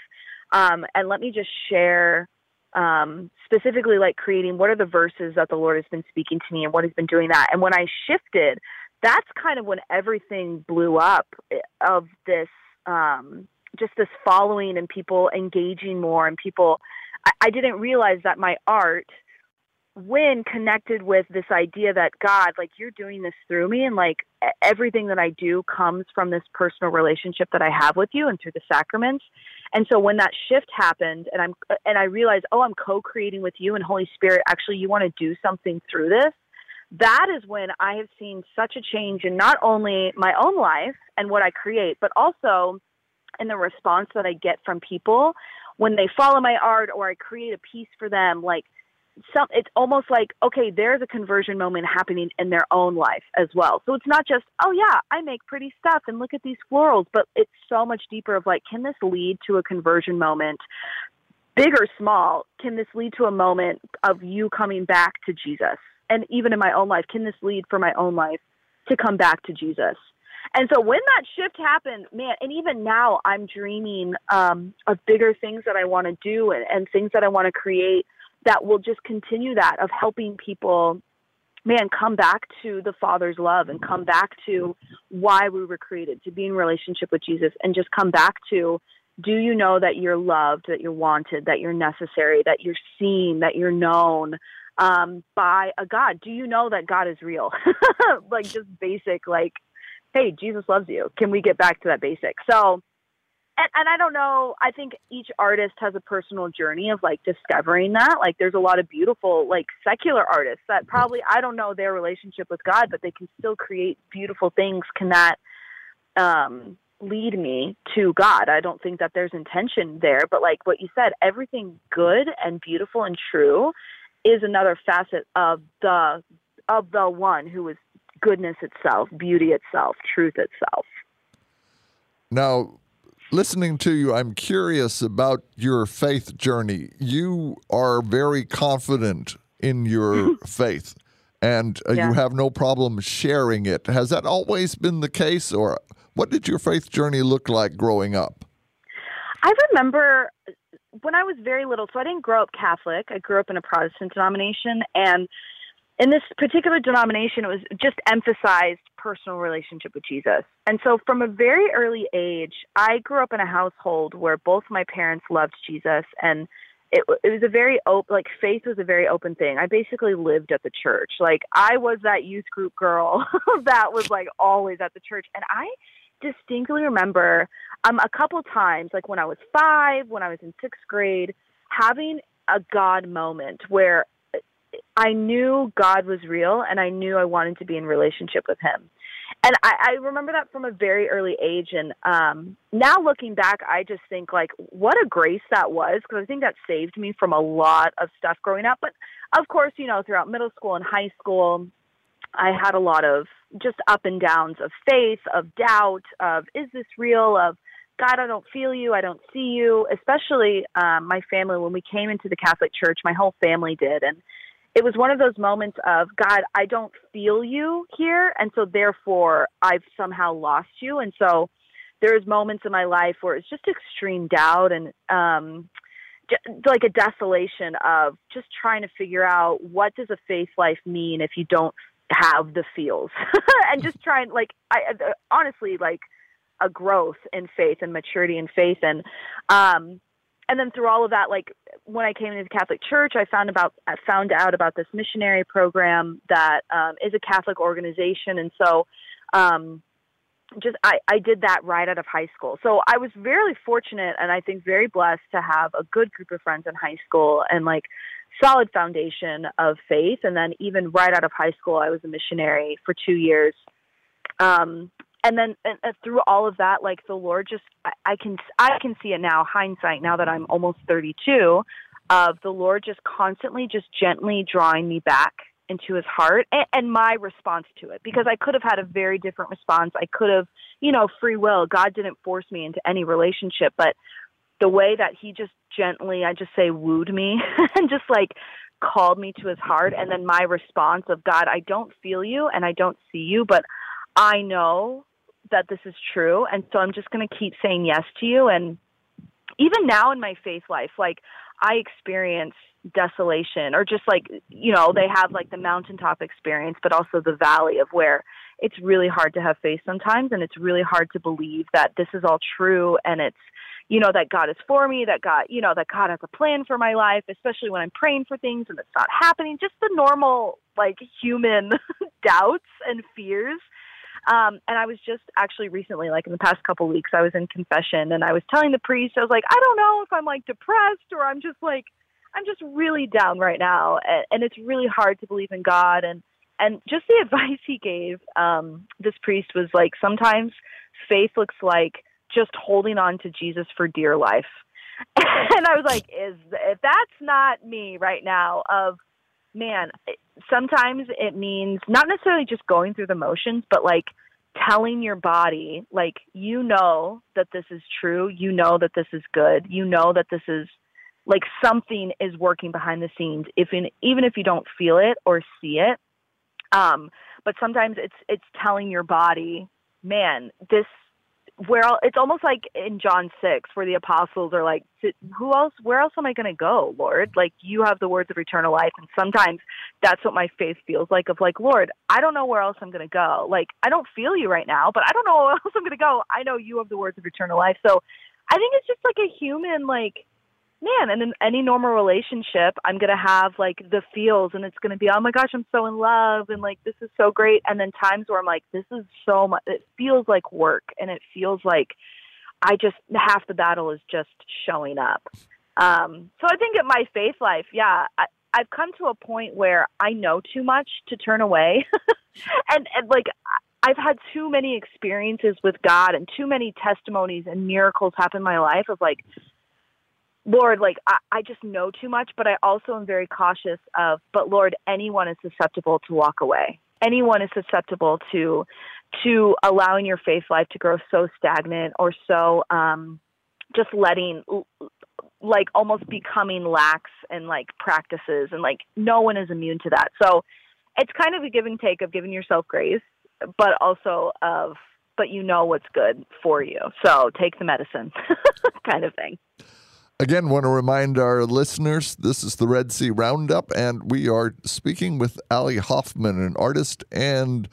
Um, and let me just share um, specifically like creating what are the verses that the Lord has been speaking to me and what has been doing that. And when I shifted, that's kind of when everything blew up eh, of this, um, just this following and people engaging more and people. I, I didn't realize that my art, when connected with this idea that God, like you're doing this through me, and like everything that I do comes from this personal relationship that I have with you and through the sacraments. And so when that shift happened, and I'm uh, and I realized, oh, I'm co-creating with you and Holy Spirit. Actually, you want to do something through this. That is when I have seen such a change in not only my own life and what I create, but also in the response that I get from people when they follow my art or I create a piece for them. Like some, it's almost like okay, there's a conversion moment happening in their own life as well. So it's not just oh yeah, I make pretty stuff and look at these florals, but it's so much deeper. Of like, can this lead to a conversion moment? Big or small, can this lead to a moment of you coming back to Jesus? And even in my own life, can this lead for my own life to come back to Jesus? And so when that shift happened, man, and even now I'm dreaming um, of bigger things that I want to do and, and things that I want to create that will just continue that of helping people, man, come back to the Father's love and come back to why we were created, to be in relationship with Jesus, and just come back to do you know that you're loved, that you're wanted, that you're necessary, that you're seen, that you're known um, by a God? Do you know that God is real? like just basic, like, hey, Jesus loves you. Can we get back to that basic? So, and, and I don't know. I think each artist has a personal journey of like discovering that. Like, there's a lot of beautiful, like secular artists that probably I don't know their relationship with God, but they can still create beautiful things. Can that um, lead me to God? I don't think that there's intention there, but like what you said, everything good and beautiful and true is another facet of the of the one who is goodness itself, beauty itself, truth itself. Now, listening to you, I'm curious about your faith journey. You are very confident in your faith and uh, Yeah. you have no problem sharing it. Has that always been the case, or what did your faith journey look like growing up? I remember when I was very little, so I didn't grow up Catholic. I grew up in a Protestant denomination. And in this particular denomination, it was just emphasized personal relationship with Jesus. And so from a very early age, I grew up in a household where both my parents loved Jesus and it, it was a very open, like faith was a very open thing. I basically lived at the church. Like I was that youth group girl that was like always at the church. And I distinctly remember um, a couple times, like when I was five, when I was in sixth grade, having a God moment where I knew God was real and I knew I wanted to be in relationship with Him. And I, I remember that from a very early age. And um, now looking back, I just think like what a grace that was because I think that saved me from a lot of stuff growing up. But of course, you know, throughout middle school and high school, I had a lot of just up and downs of faith, of doubt, of is this real, of God, I don't feel you, I don't see you. Especially um, my family, when we came into the Catholic Church, my whole family did. And it was one of those moments of, God, I don't feel you here. And so therefore, I've somehow lost you. And so there's moments in my life where it's just extreme doubt and, um, like a desolation of just trying to figure out what does a faith life mean if you don't have the feels and just trying like I honestly like a growth in faith and maturity in faith and um and then through all of that like when I came into the Catholic Church I found about I found out about this missionary program that um is a Catholic organization and so um just I, I did that right out of high school. So I was very fortunate and I think very blessed to have a good group of friends in high school and like solid foundation of faith. And then even right out of high school, I was a missionary for two years. Um, and then through all of that, like the Lord just, I, I can, I can see it now, hindsight, now that I'm almost 32, of the Lord just constantly, just gently drawing me back into his heart and, and my response to it because I could have had a very different response. I could have, you know, free will. God didn't force me into any relationship, but the way that he just gently, I just say, wooed me and just like called me to his heart. And then my response of, God, I don't feel you and I don't see you, but I know that this is true. And so I'm just going to keep saying yes to you. And even now in my faith life, like I experience desolation or just like, you know, they have like the mountaintop experience, but also the valley of where it's really hard to have faith sometimes. And it's really hard to believe that this is all true. And it's, you know, that God is for me, that God, you know, that God has a plan for my life, especially when I'm praying for things and it's not happening. Just the normal, like, human doubts and fears. Um, and I was just actually recently, like in the past couple weeks, I was in confession and I was telling the priest, I was like, I don't know if I'm like depressed or I'm just like, I'm just really down right now. And, and it's really hard to believe in God. And, and just the advice he gave, um, this priest was like, sometimes faith looks like just holding on to Jesus for dear life. and I was like, is if that's not me right now of man, sometimes it means not necessarily just going through the motions, but like telling your body like you know that this is true, you know that this is good, you know that this is like something is working behind the scenes if in, even if you don't feel it or see it. Um but sometimes it's it's telling your body, man, this where it's almost like in John 6 where the apostles are like who else where else am I going to go Lord? Like you have the words of eternal life and sometimes that's what my faith feels like of like Lord I don't know where else I'm going to go. Like I don't feel you right now but I don't know where else I'm going to go. I know you have the words of eternal life. So I think it's just like a human like man, and in any normal relationship, I'm going to have like the feels and it's going to be, oh my gosh, I'm so in love and like this is so great. And then times where I'm like, this is so much, it feels like work and it feels like I just, half the battle is just showing up. Um, so I think at my faith life, yeah, I, I've come to a point where I know too much to turn away. and, and like, I've had too many experiences with God and too many testimonies and miracles happen in my life of like, Lord, like I, I just know too much, but I also am very cautious of, but Lord, anyone is susceptible to walk away. Anyone is susceptible to to allowing your faith life to grow so stagnant or so um just letting like almost becoming lax and like practices and like no one is immune to that. So it's kind of a give and take of giving yourself grace, but also of but you know what's good for you. So take the medicine kind of thing. Again, want to remind our listeners this is the Red Sea Roundup, and we are speaking with Ali Hoffman, an artist and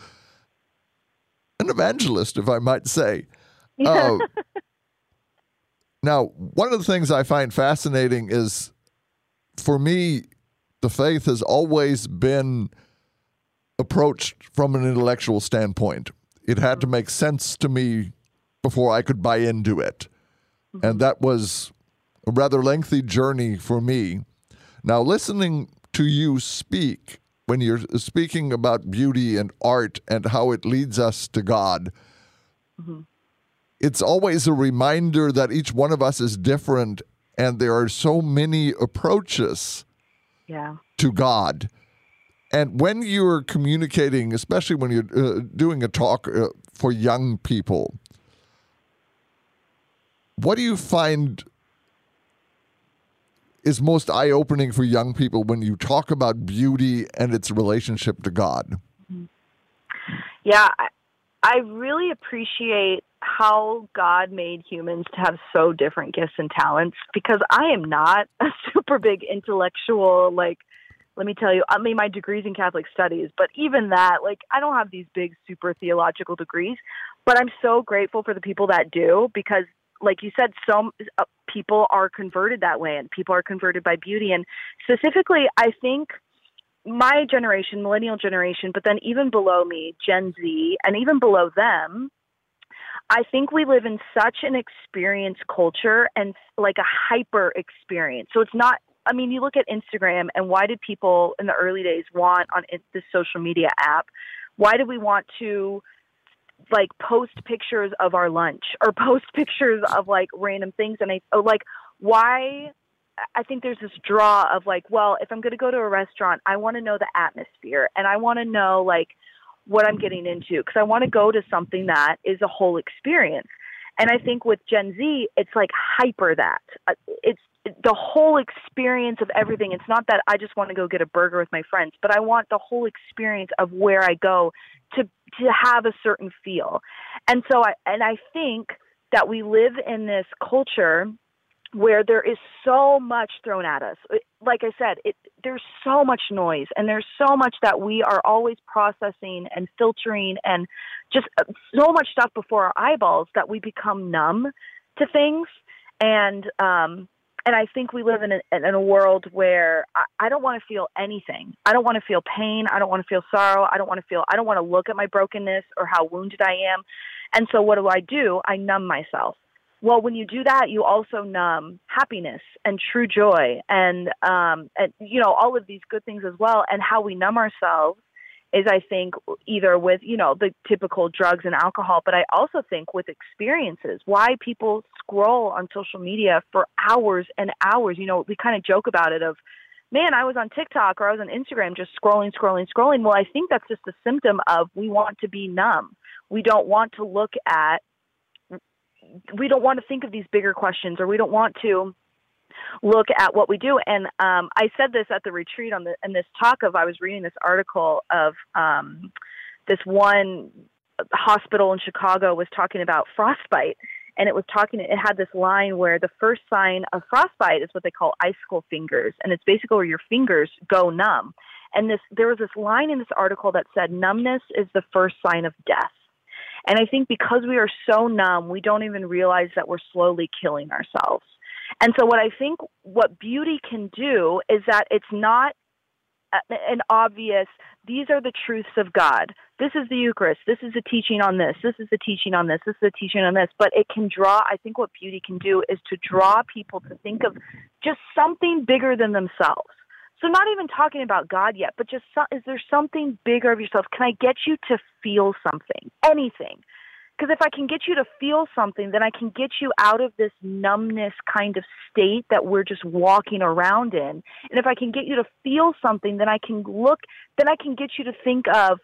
an evangelist, if I might say. Uh, now, one of the things I find fascinating is for me, the faith has always been approached from an intellectual standpoint. It had to make sense to me before I could buy into it. And that was a rather lengthy journey for me. Now, listening to you speak when you're speaking about beauty and art and how it leads us to God, Mm-hmm. it's always a reminder that each one of us is different and there are so many approaches Yeah. to God. And when you're communicating, especially when you're uh, doing a talk uh, for young people, what do you find is most eye opening for young people when you talk about beauty and its relationship to God? Yeah, I, really appreciate how God made humans to have so different gifts and talents because I am not a super big intellectual, like, let me tell you, I mean, my degree's in Catholic studies, but even that, like, I don't have these big, super theological degrees, but I'm so grateful for the people that do because, like you said, some uh, people are converted that way and people are converted by beauty. And specifically, I think my generation, millennial generation, but then even below me, Gen Z, and even below them, I think we live in such an experience culture and like a hyper experience. So it's not, I mean, you look at Instagram and why did people in the early days want on this social media app? Why did we want to like post pictures of our lunch or post pictures of like random things? And I, oh, like, why I think there's this draw of like, well, if I'm going to go to a restaurant, I want to know the atmosphere and I want to know like what I'm getting into because I want to go to something that is a whole experience. And I think with Gen Z, it's like hyper that. Uh, it's the whole experience of everything. It's not that I just want to go get a burger with my friends, but I want the whole experience of where I go to to have a certain feel. And so I and I think that we live in this culture where there is so much thrown at us. Like I said, it, there's so much noise and there's so much that we are always processing and filtering and just uh, so much stuff before our eyeballs that we become numb to things. And, um, and I think we live in a, in a world where I, I don't want to feel anything. I don't want to feel pain. I don't want to feel sorrow. I don't want to feel, I don't want to look at my brokenness or how wounded I am. And so what do I do? I numb myself well, when you do that, you also numb happiness and true joy, and um, and you know all of these good things as well. And how we numb ourselves is, I think, either with you know the typical drugs and alcohol, but I also think with experiences. Why people scroll on social media for hours and hours. You know, we kind of joke about it of man, I was on TikTok or I was on Instagram just scrolling, scrolling, scrolling. Well, I think that's just a symptom of we want to be numb. We don't want to look at we don't want to think of these bigger questions or we don't want to look at what we do. And um, I said this at the retreat on the in this talk of I was reading this article of um, this one hospital in Chicago was talking about frostbite. And it was talking, it had this line where the first sign of frostbite is what they call icicle fingers. And it's basically where your fingers go numb. And this, there was this line in this article that said, numbness is the first sign of death. And I think because we are so numb, we don't even realize that we're slowly killing ourselves. And so, what I think what beauty can do is that it's not an obvious, these are the truths of God. This is the Eucharist. This is the teaching on this. This is the teaching on this. This is the teaching on this. But it can draw, I think what beauty can do is to draw people to think of just something bigger than themselves. So not even talking about God yet, but just is there something bigger of yourself? Can I get you to feel something, anything? Because if I can get you to feel something, then I can get you out of this numbness kind of state that we're just walking around in. And if I can get you to feel something, then I can look, then I can get you to think of,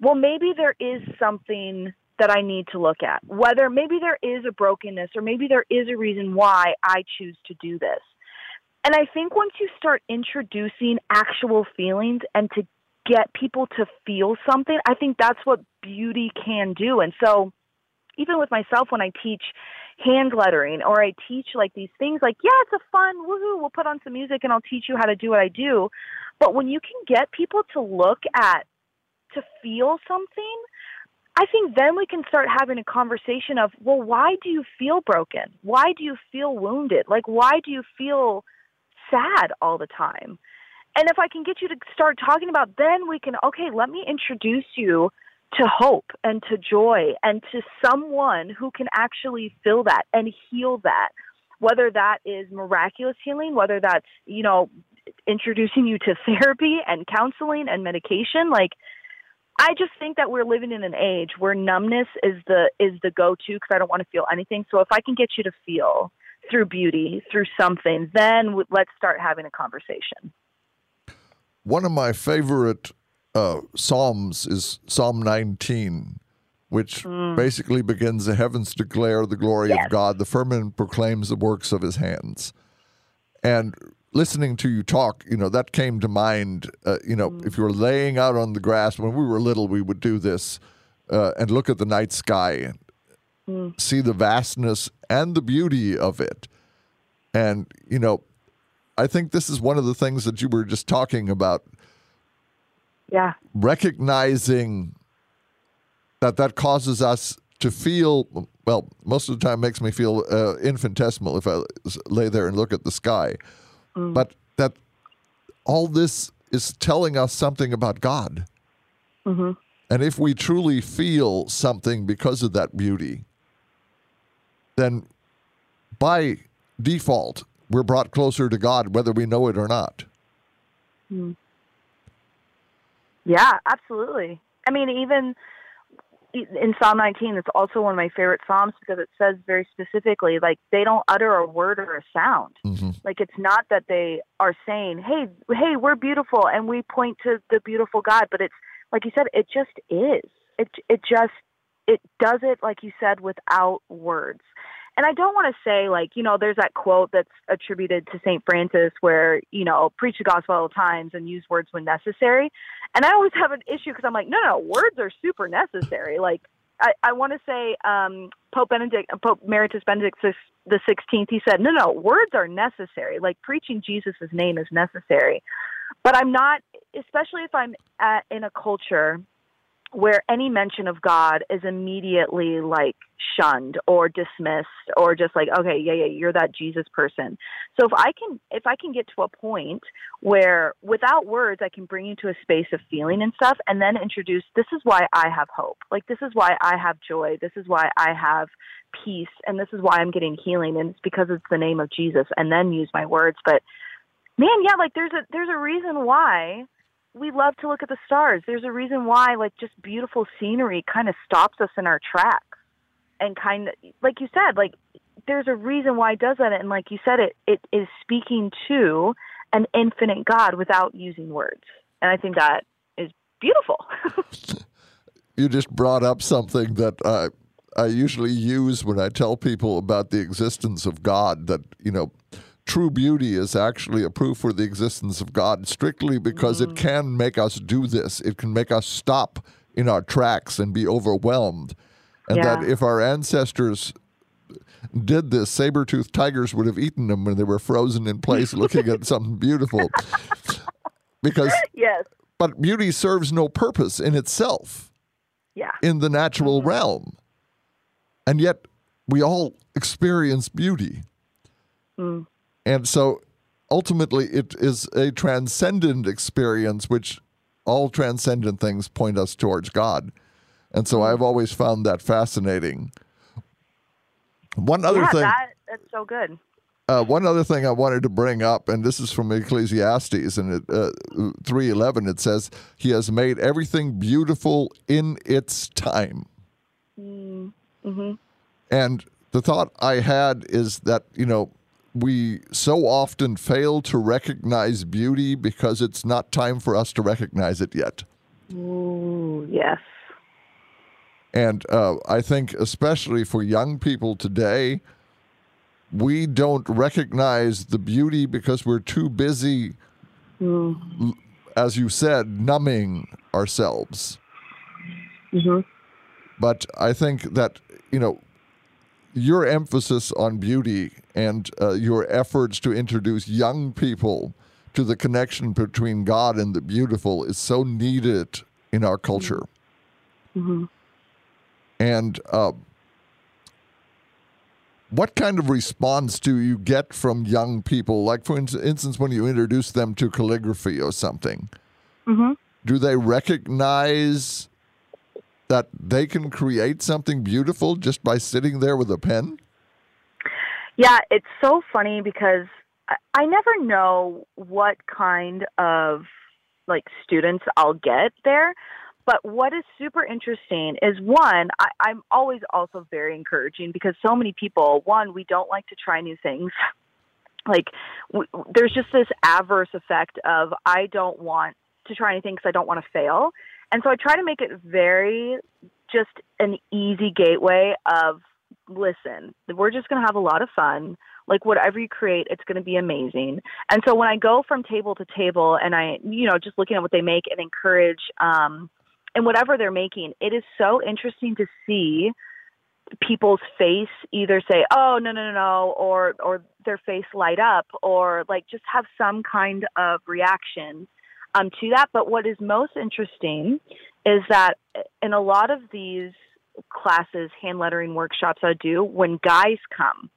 well, maybe there is something that I need to look at. Whether maybe there is a brokenness or maybe there is a reason why I choose to do this. And I think once you start introducing actual feelings and to get people to feel something, I think that's what beauty can do. And so, even with myself, when I teach hand lettering or I teach like these things, like, yeah, it's a fun, woohoo, we'll put on some music and I'll teach you how to do what I do. But when you can get people to look at, to feel something, I think then we can start having a conversation of, well, why do you feel broken? Why do you feel wounded? Like, why do you feel sad all the time. And if I can get you to start talking about, then we can, okay, let me introduce you to hope and to joy and to someone who can actually fill that and heal that. Whether that is miraculous healing, whether that's, you know, introducing you to therapy and counseling and medication, like, I just think that we're living in an age where numbness is the is the go to because I don't want to feel anything. So if I can get you to feel, through beauty, through something, then let's start having a conversation. One of my favorite uh, Psalms is Psalm 19, which basically begins the heavens declare the glory Yes. of God, the firmament proclaims the works of his hands. And listening to you talk, you know, that came to mind. Uh, you know, if you were laying out on the grass, when we were little, we would do this uh, and look at the night sky and see the vastness and the beauty of it. And, you know, I think this is one of the things that you were just talking about Yeah. recognizing that that causes us to feel well most of the time makes me feel uh, infinitesimal if i lay there and look at the sky Mm. but that all this is telling us something about god. Mm-hmm. And if we truly feel something because of that beauty then by default we're brought closer to god whether we know it or not. Mm. Yeah, absolutely. I mean, even in Psalm 19, it's also one of my favorite Psalms because it says very specifically, like, they don't utter a word or a sound. Mm-hmm. Like, it's not that they are saying, hey, hey, we're beautiful, and we point to the beautiful God, but it's, like you said, it just is. It, it just, it does it, like you said, without words. And I don't want to say, like, you know, there's that quote that's attributed to St. Francis where, you know, preach the gospel all times and use words when necessary. And I always have an issue because I'm like, no, no, words are super necessary. Like, I, I want to say um, Pope Benedict, Pope Emeritus Benedict the the Sixteenth. He said, no, no, words are necessary. Like preaching Jesus' name is necessary. But I'm not, especially if I'm at, in a culture where any mention of God is immediately like shunned or dismissed or just like okay yeah yeah you're that Jesus person. So if I can if I can get to a point where without words I can bring you to a space of feeling and stuff and then introduce this is why I have hope. Like this is why I have joy. This is why I have peace and this is why I'm getting healing and it's because it's the name of Jesus and then use my words but man yeah like there's a there's a reason why we love to look at the stars. There's a reason why, like, just beautiful scenery kind of stops us in our tracks. And kind of, like you said, like, there's a reason why it does that. And like you said, it, it is speaking to an infinite God without using words. And I think that is beautiful. you just brought up something that uh, I usually use when I tell people about the existence of God. That you know, true beauty is actually a proof for the existence of God, strictly because it mm. can make us do this. It can make us stop in our tracks and be overwhelmed, and that if our ancestors did this, saber-toothed tigers would have eaten them when they were frozen in place, looking at something beautiful. Because, yes. but beauty serves no purpose in itself Yeah. in the natural mm-hmm. realm. And yet we all experience beauty. Mm. And so ultimately it is a transcendent experience, which all transcendent things point us towards God. And so I've always found that fascinating. One other yeah, thing. that, that's so good. Uh, one other thing I wanted to bring up, and this is from Ecclesiastes, and it, uh, three eleven. It says, "He has made everything beautiful in its time." Mm-hmm. And the thought I had is that you know we so often fail to recognize beauty because it's not time for us to recognize it yet. Ooh, yes. And uh, I think, especially for young people today, we don't recognize the beauty because we're too busy, l- as you said, numbing ourselves. But I think that, you know, your emphasis on beauty and uh, your efforts to introduce young people to the connection between God and the beautiful is so needed in our culture. And uh, what kind of response do you get from young people? Like, for instance, when you introduce them to calligraphy or something, do they recognize that they can create something beautiful just by sitting there with a pen? Yeah, it's so funny because I, I never know what kind of like students I'll get there. But what is super interesting is one, I, I'm always also very encouraging because so many people, one, we don't like to try new things. like w- there's just this adverse effect of I don't want to try anything because I don't want to fail. And so I try to make it very just an easy gateway of listen, we're just going to have a lot of fun. Like whatever you create, it's going to be amazing. And so when I go from table to table and I, you know, just looking at what they make and encourage, um, and whatever they're making, it is so interesting to see people's face either say, "Oh, no, no, no, no," or or their face light up, or like just have some kind of reaction um, to that. But what is most interesting is that in a lot of these classes, hand lettering workshops I do, when guys come,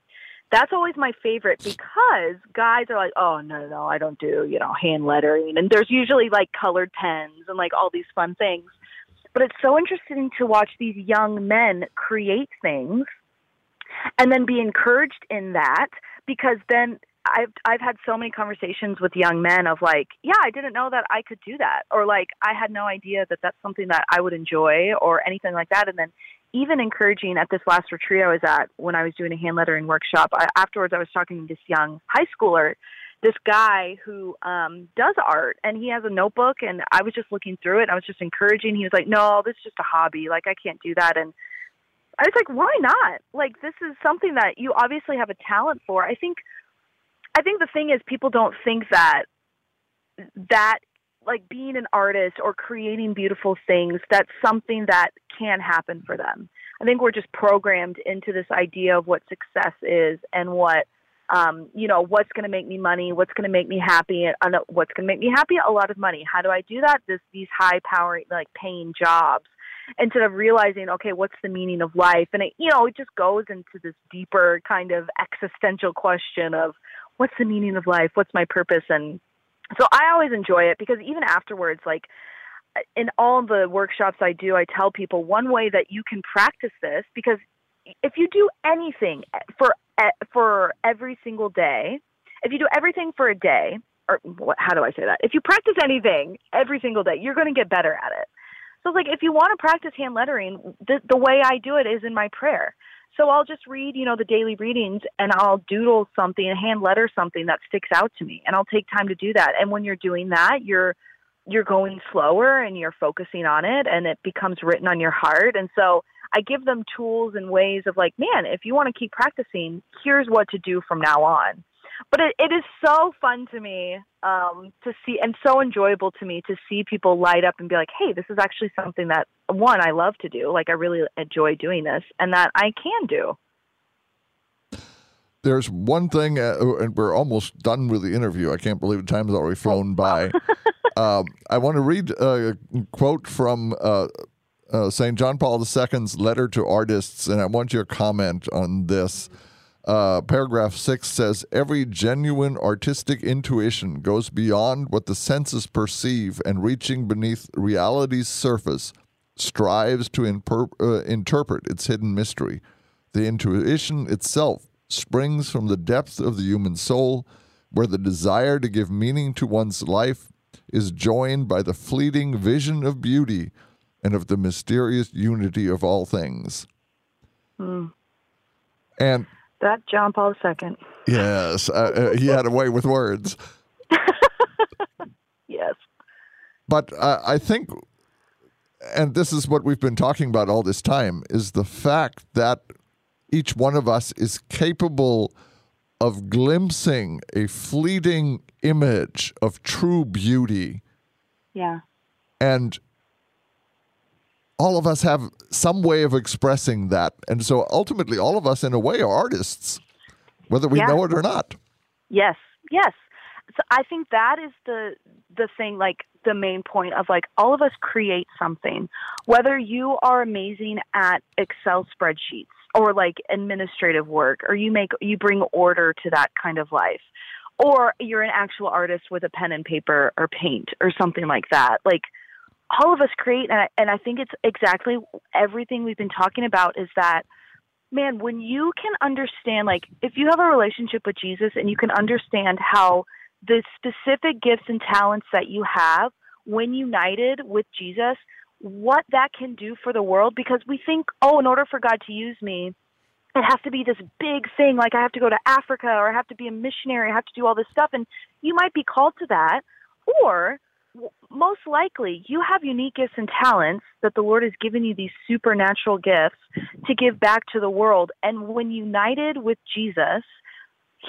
that's always my favorite because guys are like, oh no, no, I don't do you know hand lettering, and there's usually like colored pens and like all these fun things. But it's so interesting to watch these young men create things and then be encouraged in that because then I've I've had so many conversations with young men of like, yeah, I didn't know that I could do that, or like I had no idea that that's something that I would enjoy, or anything like that. And then even encouraging at this last retreat I was at when I was doing a hand lettering workshop. I, afterwards, I was talking to this young high schooler, this guy who um, does art, and he has a notebook, and I was just looking through it. And I was just encouraging. He was like, "No, this is just a hobby. Like I can't do that." And I was like, "Why not? Like this is something that you obviously have a talent for." I think I think the thing is people don't think that that like being an artist or creating beautiful things that's something that can happen for them. I think we're just programmed into this idea of what success is and what um, you know, what's going to make me money, what's going to make me happy, and what's going to make me happy? A lot of money. How do I do that? This these high power like paying jobs instead of realizing, okay, what's the meaning of life? And it, you know, it just goes into this deeper kind of existential question of what's the meaning of life? What's my purpose? And so I always enjoy it because even afterwards, like in all the workshops I do, I tell people one way that you can practice this because if you do anything for for every single day, if you do everything for a day, or what, how do I say that? If you practice anything every single day, you're going to get better at it. So it's like if you want to practice hand lettering, the the way I do it is in my prayer. So I'll just read, you know, the daily readings and I'll doodle something and hand letter something that sticks out to me. And I'll take time to do that. And when you're doing that, you're you're going slower and you're focusing on it and it becomes written on your heart. And so I give them tools and ways of like, man, if you want to keep practicing, here's what to do from now on but it, it is so fun to me um, to see and so enjoyable to me to see people light up and be like, hey, this is actually something that one I love to do. Like I really enjoy doing this, and that I can do. There's one thing, uh, and we're almost done with the interview. I can't believe the time's already flown by. um, I want to read a quote from uh, uh, St. John Paul II's letter to artists, and I want your comment on this. Uh, paragraph six says every genuine artistic intuition goes beyond what the senses perceive and reaching beneath reality's surface strives to imper- uh, interpret its hidden mystery. The intuition itself springs from the depth of the human soul, where the desire to give meaning to one's life is joined by the fleeting vision of beauty and of the mysterious unity of all things. Mm. And that John Paul II. Yes, uh, uh, he had a way with words. yes. But uh, I think, and this is what we've been talking about all this time, is the fact that each one of us is capable of glimpsing a fleeting image of true beauty. Yeah. And all of us have some way of expressing that. And so ultimately, all of us, in a way, are artists, whether we know it or not. Yes, yes. So I think that is the the thing, like the main point of like all of us create something. Whether you are amazing at Excel spreadsheets or like administrative work, or you make you bring order to that kind of life, or you're an actual artist with a pen and paper or paint or something like that. Like all of us create, and I, and I think it's exactly everything we've been talking about is that man, when you can understand, like, if you have a relationship with Jesus and you can understand how the specific gifts and talents that you have, when united with Jesus, what that can do for the world, because we think, oh, in order for God to use me, it has to be this big thing, like I have to go to Africa or I have to be a missionary, I have to do all this stuff. And you might be called to that, or most likely you have unique gifts and talents that the Lord has given you these supernatural gifts to give back to the world. And when united with Jesus,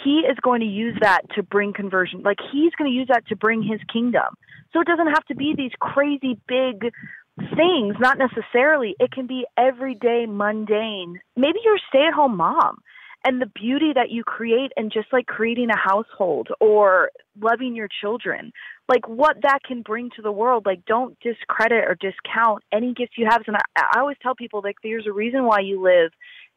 he is going to use that to bring conversion. Like he's going to use that to bring his kingdom. So it doesn't have to be these crazy big things, not necessarily. It can be everyday, mundane. Maybe you're a stay at home mom and the beauty that you create and just like creating a household or loving your children like what that can bring to the world like don't discredit or discount any gifts you have. And I, I always tell people like there's a reason why you live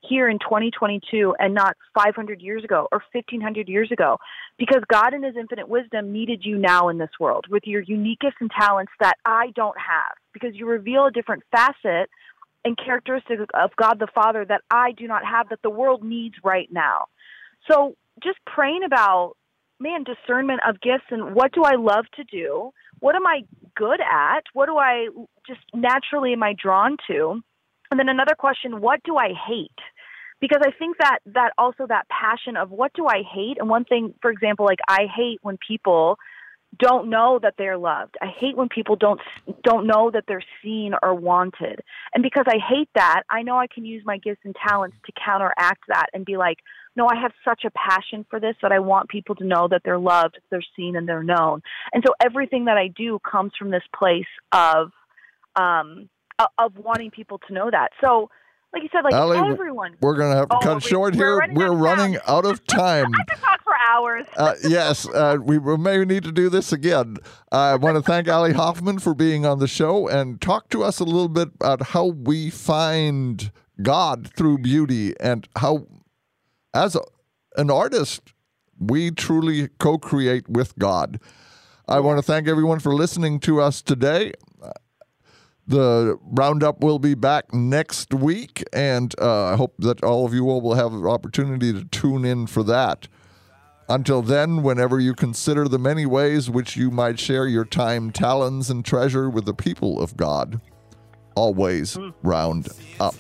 here in 2022 and not 500 years ago or 1500 years ago because God in his infinite wisdom needed you now in this world with your unique gifts and talents that I don't have because you reveal a different facet and characteristics of God the Father that I do not have that the world needs right now. So just praying about man discernment of gifts and what do I love to do? What am I good at? What do I just naturally am I drawn to? And then another question, what do I hate? Because I think that that also that passion of what do I hate? And one thing, for example, like I hate when people don't know that they're loved. I hate when people don't don't know that they're seen or wanted. And because I hate that, I know I can use my gifts and talents to counteract that and be like, no, I have such a passion for this that I want people to know that they're loved, they're seen and they're known. And so everything that I do comes from this place of um of wanting people to know that. So like you said, like Allie, everyone. We're going to have to Oh, cut we- short we're here. running We're out of running out of time. Hours. Uh, yes, uh, we may need to do this again. I want to thank Ali Hoffman for being on the show and talk to us a little bit about how we find God through beauty and how, as a, an artist, we truly co create with God. I want to thank everyone for listening to us today. The roundup will be back next week, and uh, I hope that all of you all will have an opportunity to tune in for that. Until then, whenever you consider the many ways which you might share your time, talents, and treasure with the people of God, always round up.